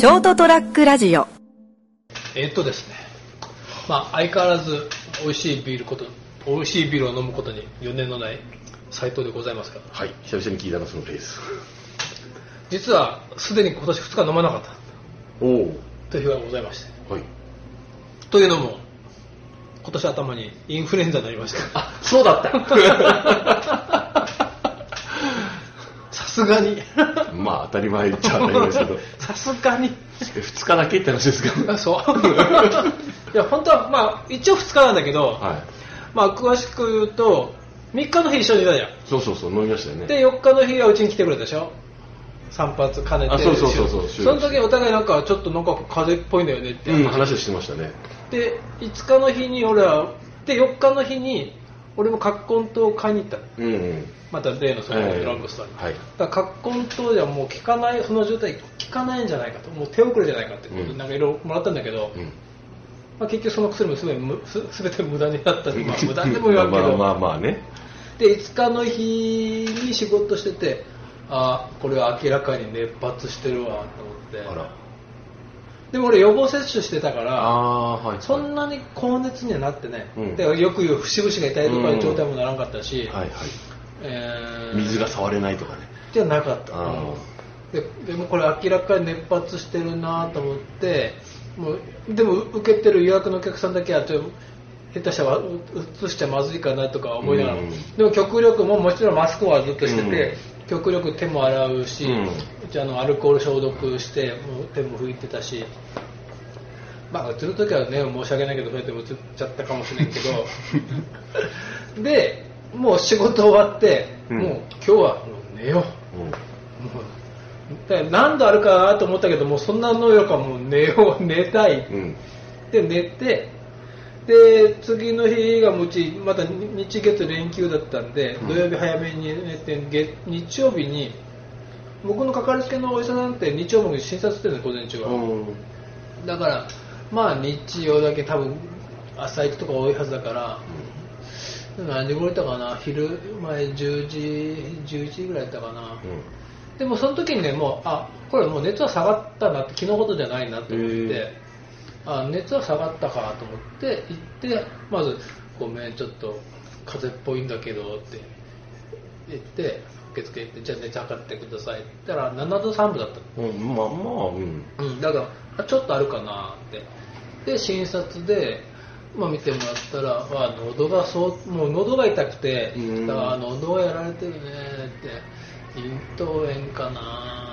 ショートトラックラジオえっとですね、まあ、相変わらず美味しいビールこと美味しいビールを飲むことに余念のない斉藤でございますがはい、久々に聞いたのそのフレーズ。実はすでに今年2日飲まなかったおお。という日がございましてはい。というのも今年頭にインフルエンザになりましたあ、そうだった。さすがに。まあ当たり前っちゃ当たり前ですけど、さすがに。2日だけって話ですけど。あそう。いや本当はまあ一応2日なんだけど、はい。まあ詳しく言うと3日の日一緒にいたじゃん。そうそうそう、飲みましたよね。で4日の日はうちに来てくれたでしょ？散髪兼ねてあそうそうそうそうその時お互いなんかちょっとなんか風邪っぽいんだよねって、うん、話してましたね。で5日の日に俺はで4日の日に俺も葛根糖を買いに行ったのうんうん。また例のそのええドラッグストアに、はい。だから葛根糖ではもう効かないその状態効かないんじゃないかともう手遅れじゃないかってことでうんなんかいろいろもらったんだけど、うん。まあ、結局その薬も すべす全て無駄になった、まあ、無駄でも言わんけど、まあまあまあね。で5日の日に仕事しててあこれは明らかに熱発してるわと思ってあら。でも俺予防接種してたからはい。そんなに高熱にはなってね、うん。でよく言う節々が痛いとかいう状態もならんかったし、はいはい。えー水が触れないとかね。じゃなかった。あででもこれ明らかに熱発してるなと思ってもうでも受けてる予約のお客さんだけはちょっと下手したらう移しちゃまずいかなとか思いながら、うんでも極力ももちろんマスクはずっとしてて、極力手も洗うし、うん。じゃあのアルコール消毒してもう手も拭いてたし。まあ移る時はね申し訳ないけどそうやって移っちゃったかもしれんけど。でもう仕事終わって、うん。もう今日はもう寝よう。うん。もう何度あるかなと思ったけどもうそんなのよりかもう寝よう寝たい。うん。で寝てで次の日がもううちまた日月連休だったんで、うん。土曜日早めに寝て月日曜日に僕のかかりつけのお医者さんって日曜日に診察してるんです午前中は、うん。だからまあ日曜だけ多分朝行くとか多いはずだから、何時頃行ったかな？昼前10時11時ぐらいだったかな、でもその時にねもうあこれもう熱は下がったなって昨日ほどじゃないなと思って、あ熱は下がったかと思って行ってまずごめんちょっと風邪っぽいんだけどって言って受付行ってじゃあ熱測ってくださいって言ったら7度3分だったのうん。うん。まあまあ、うん。うん、だからあちょっとあるかなってで診察で、まあ、見てもらったらあ喉がそうもう喉が痛くてうんだからあ喉がやられてるねって咽頭炎かな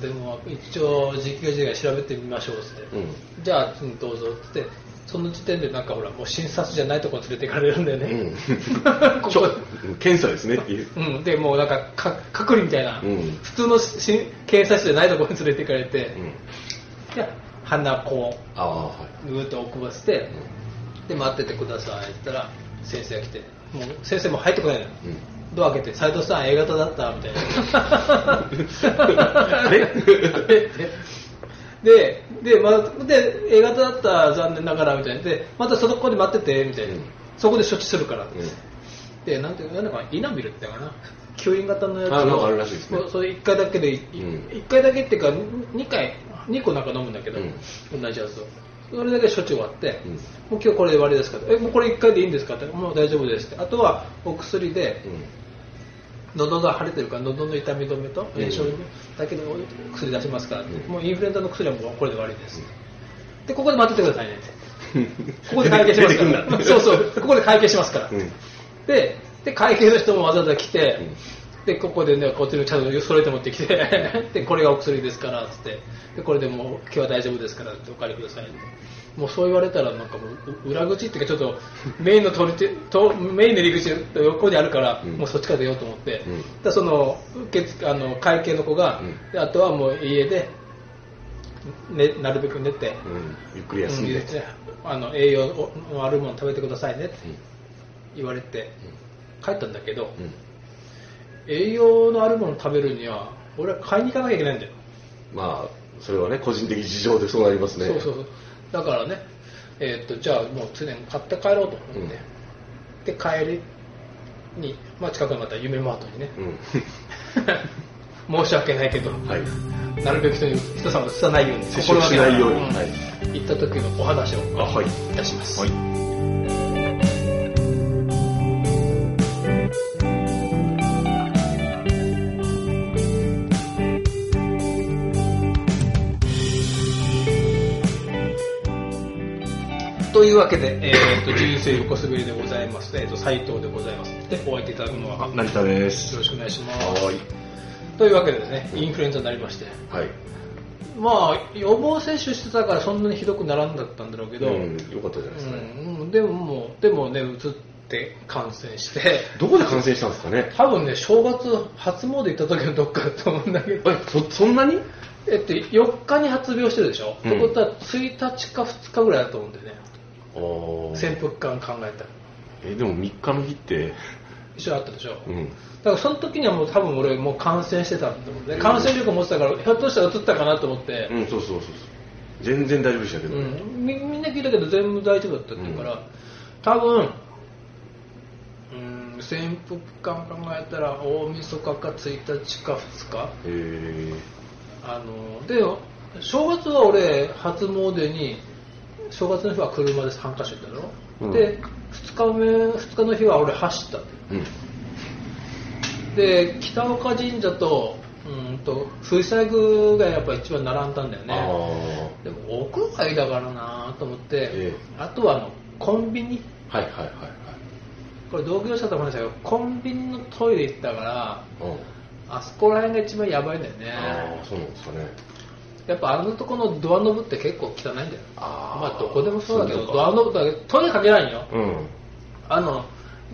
でも一応実況時代調べてみましょうって、うん。じゃあうんどうぞってその時点でなんかほらもう診察じゃないところに連れて行かれるんだよね、うん。ここ検査ですねっていう。うん、でもうなんかか隔離みたいな、うん普通のし検査室じゃないところに連れて行かれて、うん。じゃあ鼻こうああ、はい。ぐーっと奥ばせて、で待っててくださいって言ったら先生が来てもう先生も入ってこないのよ、うんドア開けて斉藤さん A 型だった？みたいな。でで,、ま、で A 型だった残念ながらみたいな。でまたそこで待っててみたいな、うん。そこで処置するから、うん。でなんていうのかイナビルってかな？吸引型のやつあなんかあるらしいですね。そそれ1回だけで、いうん。1回だけっていうか2回2個なんか飲むんだけど、同じやつを。それだけ処置終わって、うん。もう今日これで終わりですか？えもうこれ1回でいいんですか？ってもう大丈夫ですって。あとはお薬で喉が腫れてるから喉の痛み止めと炎症だけの薬出しますから、ん。もうインフルエンザの薬はもうこれで終わりです、でここで待っててくださいね。っ てここで会計しますから。そうそう。ここで会計しますから、うん。でで会計の人もわざわざ来て、うん。でここでねこっちのちゃんと揃えて持ってきて でこれがお薬ですからっつって。でこれでもう今日は大丈夫ですからってお借りくださいってもうそう言われたらなんかもうう裏口っていうかちょっと メインの通り手とメインの入り口の横にあるから、うんもうそっちから出ようと思って、うんでその受付あの会計の子が、うんであとはもう家で、ね、なるべく寝て、うん。ゆっくり休んで。うんあの栄養のあるもの食べてくださいねって言われて帰ったんだけど、うん。栄養のあるもの食べるには俺は買いに行かなきゃいけないんだよ、まあ、それはね、個人的事情でそうなりますね。そうそうそうだからね、えーっとじゃあもう常に買って帰ろうと思って、うんで帰りに、まあ、近くのまた夢マートにねうん。申し訳ないけど、はい。なるべく人に人様とさないように接触しないようにはいうん行った時のお話を。いたします、はい。というわけで、えー、と人生横滑りでございます、えー、と斉藤でございます。でお会いいただくのはあ、成田です。よろしくお願いします。はーい。というわけでですねインフルエンザになりまして。はい。まあ予防接種してたからそんなにひどくならんだったんだろうけど、うん、よかったじゃないですかね。うんでももうでもね移って感染して。どこで感染したんですかね？多分ね正月初詣行った時のどっかだと思うんだけど。え、そ、そんなに？えっと4日に発病してるでしょ、うん。ってことは1日か2日ぐらいだと思うんだよね潜伏感考えたらえ、でも3日の日って、一緒あったでしょ、うん。だからその時にはもう多分俺もう感染してたんだもんね。感染力持ってたからひょっとしたら移ったかなと思って、うん、そうそうそうそう。全然大丈夫でしたけど。うん、みみんな聞いたけど全部大丈夫だったっていうから、多分うん潜伏感考えたら大晦日か1日か2日。へー。あので正月は俺初詣に正月の日は車で3カ所行ったの、うんで2日目2日の日は俺走ったうん。で北岡神社とうんと水彩宮がやっぱ一番並んだんだよねあでも屋外だからなと思って、えあとはあのコンビニあ。はいはいはいはい。これ同業者とも話したけどコンビニのトイレ行ったからうん。あそこら辺が一番やばいんだよねああ、そうなんですかね。やっぱあのとこのドアノブって結構汚いんだよ。あー。まあどこでもそうだけどドアノブだけトイレかけないよ。うん。あの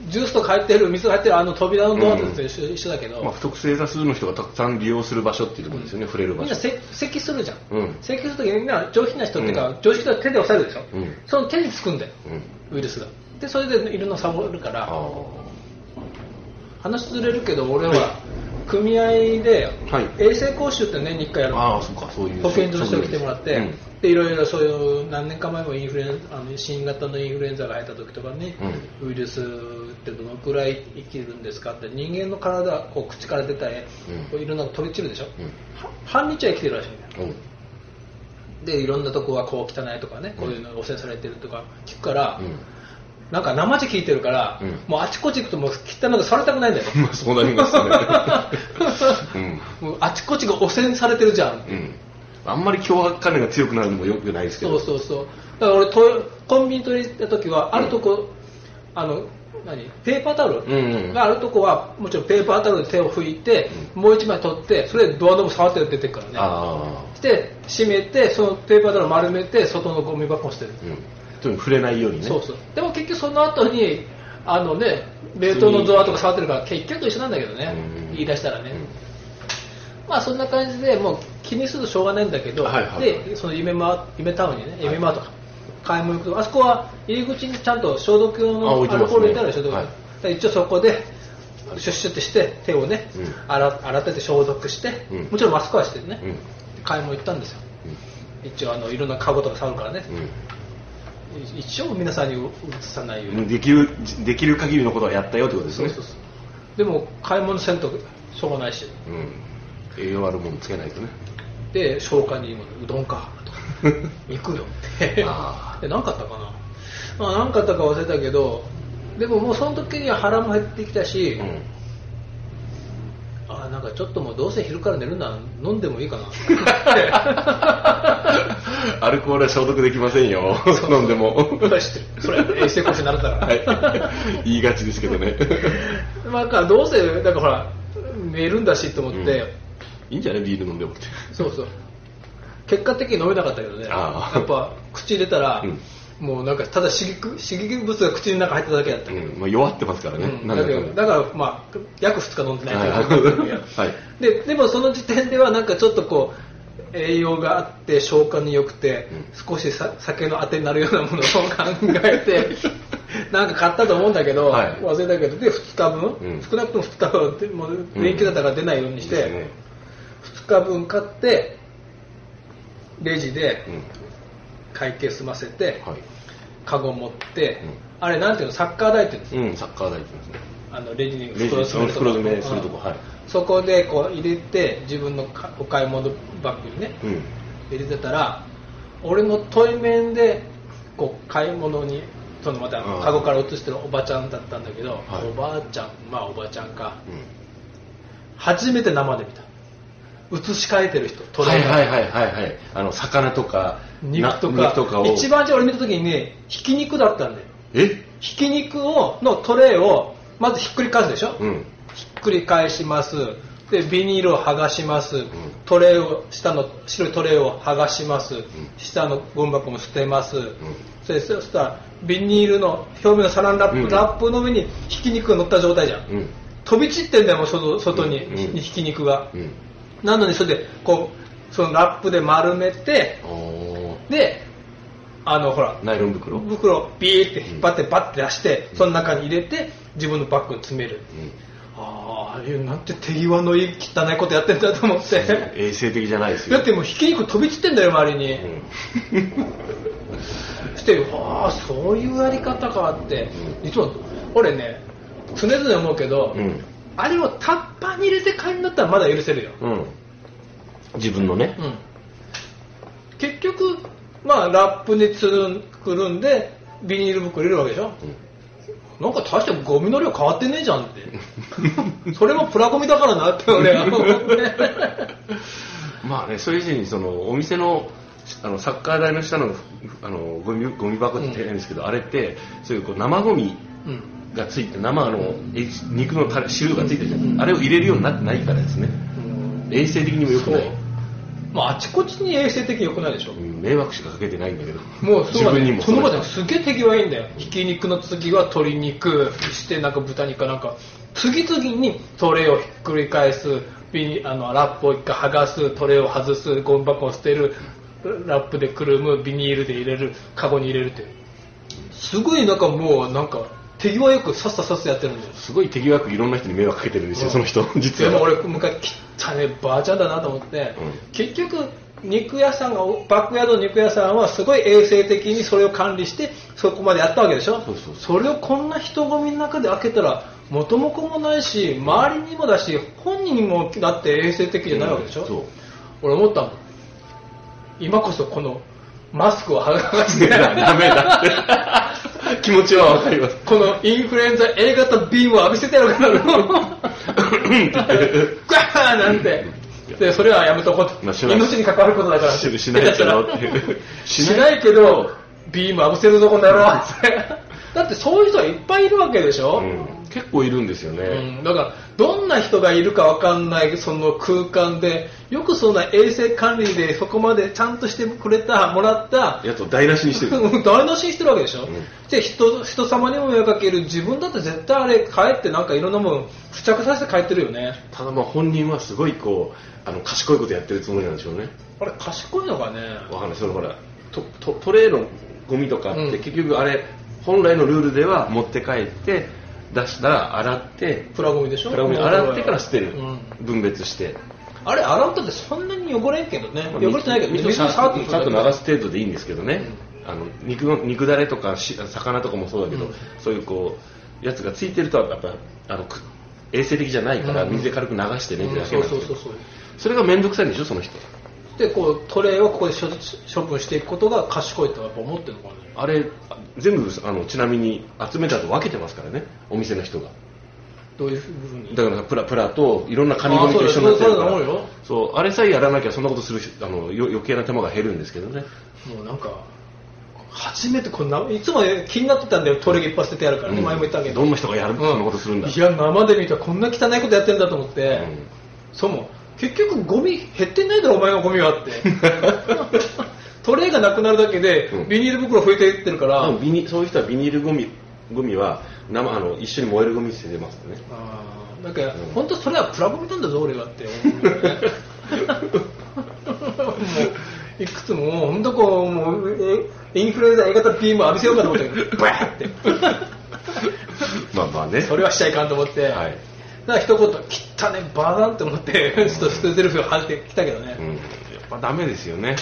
ジュースとか入ってる水が入ってるあの扉のドアと一緒,、一緒だけど、まあ、不特定多数の人がたくさん利用する場所っていうところですよね、触れる場所。みんなせ咳するじゃん、うん。咳するときみんな上品な人っていうか、うん。常識は手で押さえるでしょ、うん。その手につくんだよ。うん。ウイルスが。でそれでいるの触るから。あ話ずれるけど俺は組合ではい。衛生講習って年に1回やるあ。そっか、そういう。保健所の人が来てもらって、うん。でいろいろそういう何年か前もインフルエンあの新型のインフルエンザが入った時とかに、ウイルスってどのくらい生きるんですかって。人間の体こう口から出たり、うん。こういろんなの飛び散るでしょ、うん。は半日は生きてるらしいんだよう。ん。でいろんなとこはこう汚いとかねこういうの汚染されてるとか聞くから、うん。なんか生地聞いてるから、うんもうあちこち行くともう汚いのがされたくないんだよ まあ、そうなりますよね。もうあちこちが汚染されてるじゃん、うん。うん。あんまり脅迫観念が強くなるのもよくないですけど。そうそうそうだから俺トイコンビニ取り行った時はあるとこ、あの何？ペーパータオル？うんうんがあるとこはもちろんペーパータオルで手を拭いて、もう一枚取ってそれでドアノブ触って出てくからねあで閉めてそのペーパータオル丸めて外のゴミ箱に捨てる、あ。うん。触れないよう。にね。そうそう。でも結局その後にあのね冷凍のドアとか触ってるから結局一緒なんだけどね、うん。言い出したらね、うん。まあそんな感じでもう気にするとしょうがないんだけど、はいはい。でその夢マ夢タウンにね夢マートか、買い物行くとあそこは入り口にちゃんと消毒用あのアルコール入れてあるでしょ、はい一応そこでシュッシュってして手をね、うん。洗洗ってて消毒して、うん。もちろんマスクはしてね、うん。買い物行ったんですよ。一応あのいろんなカゴとか触るからね、う一応皆さんにうつさないように、ん。できる、できる限りのことはやったよってことですね。でも買い物せんとしょうがないしうん。栄養あるものつけないとね。で消化にいいものうどんかと行くよって 何かあったかな、まあ、何かあったか忘れたけどでももうその時には腹も減ってきたし、うん。あなんかちょっともうどうせ昼から寝るなら飲んでもいいかな アルコールは消毒できませんよ。飲んでも。知ってるそれ衛生講師になったから、はい。言いがちですけどね。まあどうせだからほら寝るんだしと思って、うんいいんじゃない？ビール飲んでもって。そうそう結果的に飲めなかったけどねやっぱ口入れたら、うんもうなんかただ刺激刺激物が口の中入っただけだった。けど、うん。まあ弱ってますからね。うん。だけどだからまあ約2日飲んでない。はい。ででもその時点ではなんかちょっとこう栄養があって消化に良くて、うん。少しさ酒のあてになるようなものを考えて なんか買ったと思うんだけど、はい。忘れたけどで2日分、うん。少なくとも2日分でもう連休だったから出ないようにして、ですね2日分買ってレジでうん。会計済ませて、はい。カゴ持って、うん。あれなんていうの？サッカー台っていうのうん、サッカー台って言いますね。あのレジに袋詰めするとこ。はい。そこでこう入れて自分のかお買い物バッグにねうん。入れてたら俺の対面でこう買い物にそのまたカゴから移してるおばちゃんだったんだけど、はい。おばあちゃんまあおばちゃんかうん。初めて生で見た。移し替えてる人トレーナー。はいはいはいはいはい。あの魚とか肉とかとかを。一番最初俺見た時にねひき肉だったんだよ。え？ひき肉をのトレーをまずひっくり返すでしょ、うん。ひっくり返します。でビニールを剥がします、トレーを下の白いトレーを剥がします、下のゴミ箱も捨てます、それそしたらビニールの表面のサランラップ、うん。ラップの上にひき肉が乗った状態じゃん、うん。飛び散ってんだよもう外外に、うん。ひき肉が、うん。なのにそれでこうそのラップで丸めてであのほらナイロン袋？うん袋をビーって引っ張ってバッて出して、その中に入れて自分のバッグに詰める、あああれなんて手際のいい汚いことやってんだと思って。衛生的じゃないですよ。だってもうひき肉飛び散ってんだよ周りに、うん。してああそういうやり方かって、いつも俺ね常々思うけど、うん。あれをタッパーに入れて帰るんだったらまだ許せるよ、うん。自分のね。うん、結局まあラップにつるんくるんでビニール袋入れるわけでしょ、なんか大してゴミの量変わってねえじゃんって。それもプラゴミだからなって俺は思って まあねそれ以前にそのお店のあのサッカー台の下のあのゴミゴミ箱って言ってないんですけど、あれってそういうこう生ゴミうん。がついて生のえ肉の汁がついてるじゃん、あれを入れるようになってないからですね。衛生的にも良くないそうまああちこちに衛生的に良くないでしょ。うん迷惑しかかけてないんだけど。もう自分にもその場うではすげえ手際いいんだよ。ひき肉の次は鶏肉してなんか豚肉かなんか。次々にトレーをひっくり返すビニあのラップを一回剥がすトレーを外すゴミ箱を捨てるラップでくるむビニールで入れるカゴに入れるって。すごいなんかもうなんか手際よくさっささっさやってるんだよ。すごい手際よくいろんな人に迷惑かけてるんですよ、その人実は。でも俺昔汚ねばあちゃんだなと思って、うん。結局肉屋さんがバックヤードの肉屋さんはすごい衛生的にそれを管理してそこまでやったわけでしょ？そうそうそれをこんな人混みの中で開けたら元も子もないし周りにもだし本人にもだって衛生的じゃないわけでしょ、そう。俺思ったもん。今こそこのマスクを剥がして。ダメだって 気持ちはわかります。このインフルエンザ A 型ビームを浴びせてやるからガーなん。てでそれはやめとこう命に関わることだからししないけどってしないけどビーム浴びせるぞこの野郎ってだってそういう人はいっぱいいるわけでしょ、うん結構いるんですよね、うん。だからどんな人がいるかわかんないその空間でよくそんな衛生管理でそこまでちゃんとしてくれたもらったやつを台無しにしてる。台無しにしてるわけでしょ、ん。で人人様にも迷惑かける。自分だって絶対あれ帰ってなんかいろんなもん付着させて帰ってるよね。ただまあ本人はすごいこうあの賢いことやってるつもりなんでしょうね。あれ賢いのかね？わかんない。そのほらトトトレーのゴミとかってうん。結局あれ本来のルールでは持って帰って出したら洗ってプラゴミでしょ？プラゴミ。洗ってから捨てる、うん。分別して。あれ洗ったってそんなに汚れんけどね。汚れてないけど水をさ触ってさっと流す程度でいいんですけどね、あの肉の肉だれとかし魚とかもそうだけど、うん。そういうこうやつがついてるとやっぱあのく衛生的じゃないからうん。水で軽く流してねってだけそなんですよ。うそうそうそう。それが面倒くさいんでしょその人でこうトレーをここで処処分していくことが賢いとやっぱ思ってるのかねあれ全部あのちなみに集めたと分けてますからね。お店の人が。どういうふうに？だからプラプラといろんな紙ゴミと一緒になってるから。あそうあれさえやらなきゃそんなことするしあのよ余計な手間が減るんですけどね。もうなんか初めてこんないつも気になってたんだよ。トレーいっぱい捨ててやるからね、前も言ったけど。どんな人がやる、そんなことするんだ。いや生で見たらこんな汚いことやってんだと思って、うん。そうも結局ゴミ減ってないだろお前のゴミはって。トレーがなくなるだけでうん。ビニール袋増えていってるから、ビニそういう人はビニールゴミゴミは生あの一緒に燃えるゴミ捨ててますね。あーなんか、ん。本当それはプラゴミなんだぞ俺はってもう いくつももう本当こうもうえインフルエンザ A 型ビーム浴びせようかと思ったけどバーって。まあまあね。それはしちゃいかんと思って、はい、だから一言「切ったねバーダン」って思ってちょっと捨てゼルフを吐いてきたけどね、うん、やっぱダメですよね。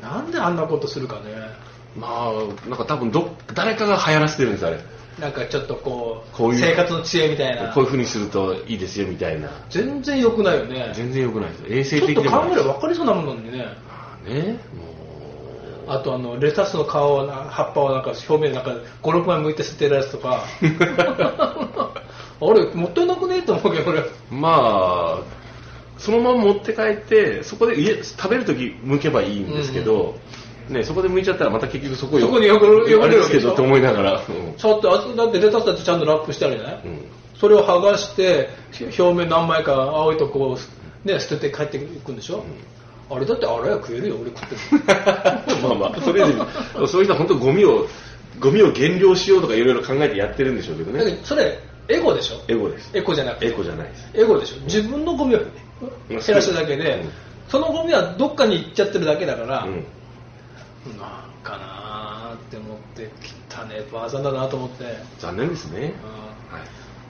なんであんなことするかね。まあなんか多分ど誰かが流行らせてるんですあれ。なんかちょっとこうこういう生活の知恵みたいな。こういう風にするといいですよみたいな。全然良くないよね。全然良くないです衛生ちょっと考えれば分かりそうなものにねまあね。もあとあのレタスの皮をな葉っぱをなんか表面なんか56枚剥いて捨てるやつとか あれもったいなくねえと思うけど俺。うまあそのまま持って帰ってそこで家食べるとき剥けばいいんですけど、ね、そこで剥いちゃったらまた結局そこそこに汚れるあれですけわけでしょどと思いながら、うん。ちょっとあだってレタスだってちゃんとラップしてあるじゃない、うん。それを剥がしてひ表面何枚か青いとこを、ね、捨てて帰っていくんでしょ、あれだってあれは食えるよ俺食ってる まあまあ、それで、そういう人は本当ゴミを、ゴミを減量しようとかいろいろ考えてやってるんでしょうけどね。それエゴでしょ？エゴです。エコじゃなくてエゴじゃないです。エゴでしょ？自分のゴミを減らしただけで、うんそのゴミはどっかに行っちゃってるだけだから、うん。なんかなーって思って汚ねばあさんだなと思って、残念ですね。うんはい。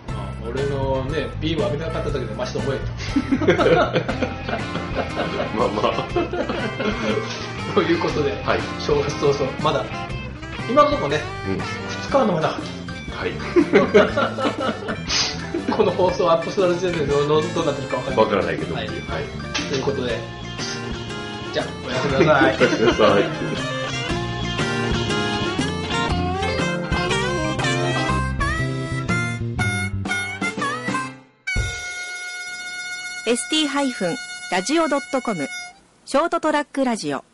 まあ、俺のねビーム浴びなかった時でマシと思えと まあまあ。ということで、はい正月早々まだ今のところねうん。2日は飲まなかっはい。た この放送アップする時点でどうどうどうなってるか分かわんないからないけど。はいはい。ということでじゃあおやすみなさいおやすみなさい。ST-radio.com ショートトラックラジオ